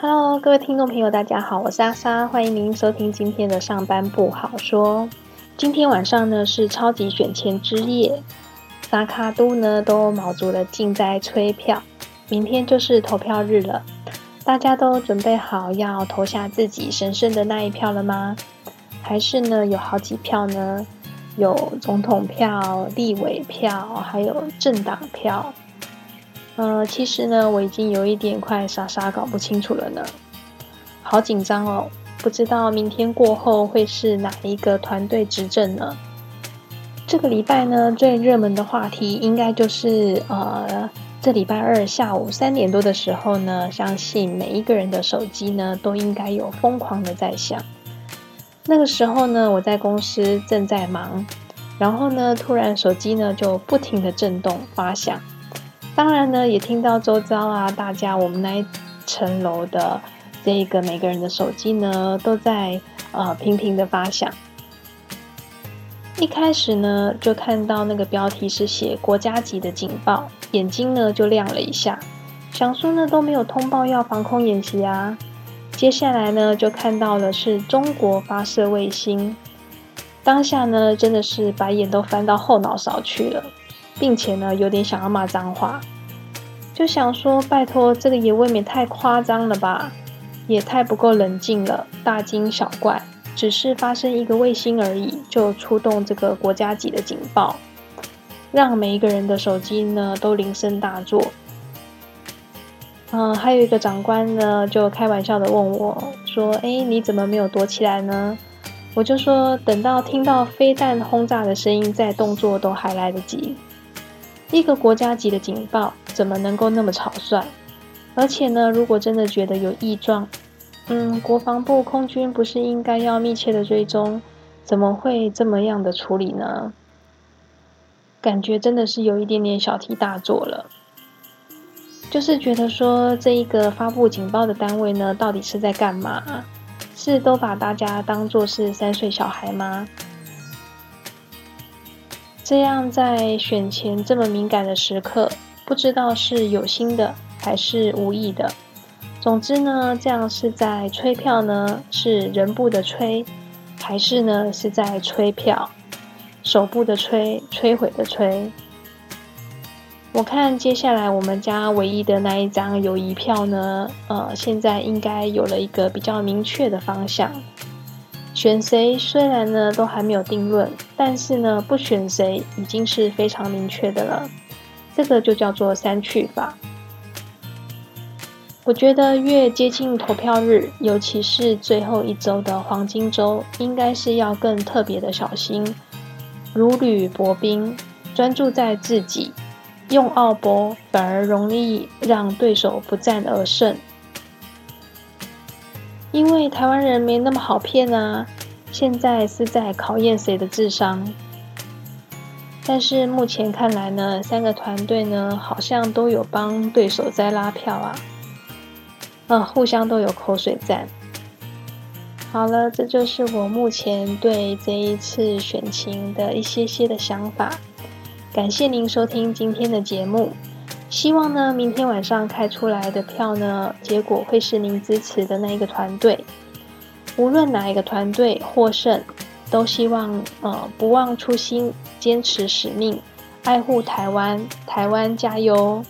Hello，各位听众朋友，大家好，我是阿莎，欢迎您收听今天的上班不好说。今天晚上呢是超级选前之夜，萨卡都呢都卯足了劲在催票，明天就是投票日了，大家都准备好要投下自己神圣的那一票了吗？还是呢有好几票呢？有总统票、立委票，还有政党票。呃，其实呢，我已经有一点快傻傻搞不清楚了呢，好紧张哦，不知道明天过后会是哪一个团队执政呢？这个礼拜呢，最热门的话题应该就是呃，这礼拜二下午三点多的时候呢，相信每一个人的手机呢都应该有疯狂的在响。那个时候呢，我在公司正在忙，然后呢，突然手机呢就不停的震动发响。当然呢，也听到周遭啊，大家我们那一层楼的这个每个人的手机呢，都在呃频频的发响。一开始呢，就看到那个标题是写国家级的警报，眼睛呢就亮了一下，想说呢都没有通报要防空演习啊。接下来呢，就看到了是中国发射卫星，当下呢真的是把眼都翻到后脑勺去了。并且呢，有点想要骂脏话，就想说：拜托，这个也未免太夸张了吧，也太不够冷静了，大惊小怪，只是发生一个卫星而已，就出动这个国家级的警报，让每一个人的手机呢都铃声大作。嗯，还有一个长官呢，就开玩笑的问我说：“哎，你怎么没有躲起来呢？”我就说：“等到听到飞弹轰炸的声音，再动作都还来得及。”一个国家级的警报怎么能够那么草率？而且呢，如果真的觉得有异状，嗯，国防部空军不是应该要密切的追踪？怎么会这么样的处理呢？感觉真的是有一点点小题大做了。就是觉得说，这一个发布警报的单位呢，到底是在干嘛？是都把大家当作是三岁小孩吗？这样在选前这么敏感的时刻，不知道是有心的还是无意的。总之呢，这样是在催票呢，是人部的催，还是呢是在催票？手部的催，摧毁的催。我看接下来我们家唯一的那一张友谊票呢，呃，现在应该有了一个比较明确的方向。选谁虽然呢都还没有定论，但是呢不选谁已经是非常明确的了。这个就叫做三去法。我觉得越接近投票日，尤其是最后一周的黄金周，应该是要更特别的小心，如履薄冰，专注在自己，用奥博反而容易让对手不战而胜。因为台湾人没那么好骗啊！现在是在考验谁的智商？但是目前看来呢，三个团队呢好像都有帮对手在拉票啊，嗯，互相都有口水战。好了，这就是我目前对这一次选情的一些些的想法。感谢您收听今天的节目。希望呢，明天晚上开出来的票呢，结果会是您支持的那一个团队。无论哪一个团队获胜，都希望呃不忘初心，坚持使命，爱护台湾，台湾加油。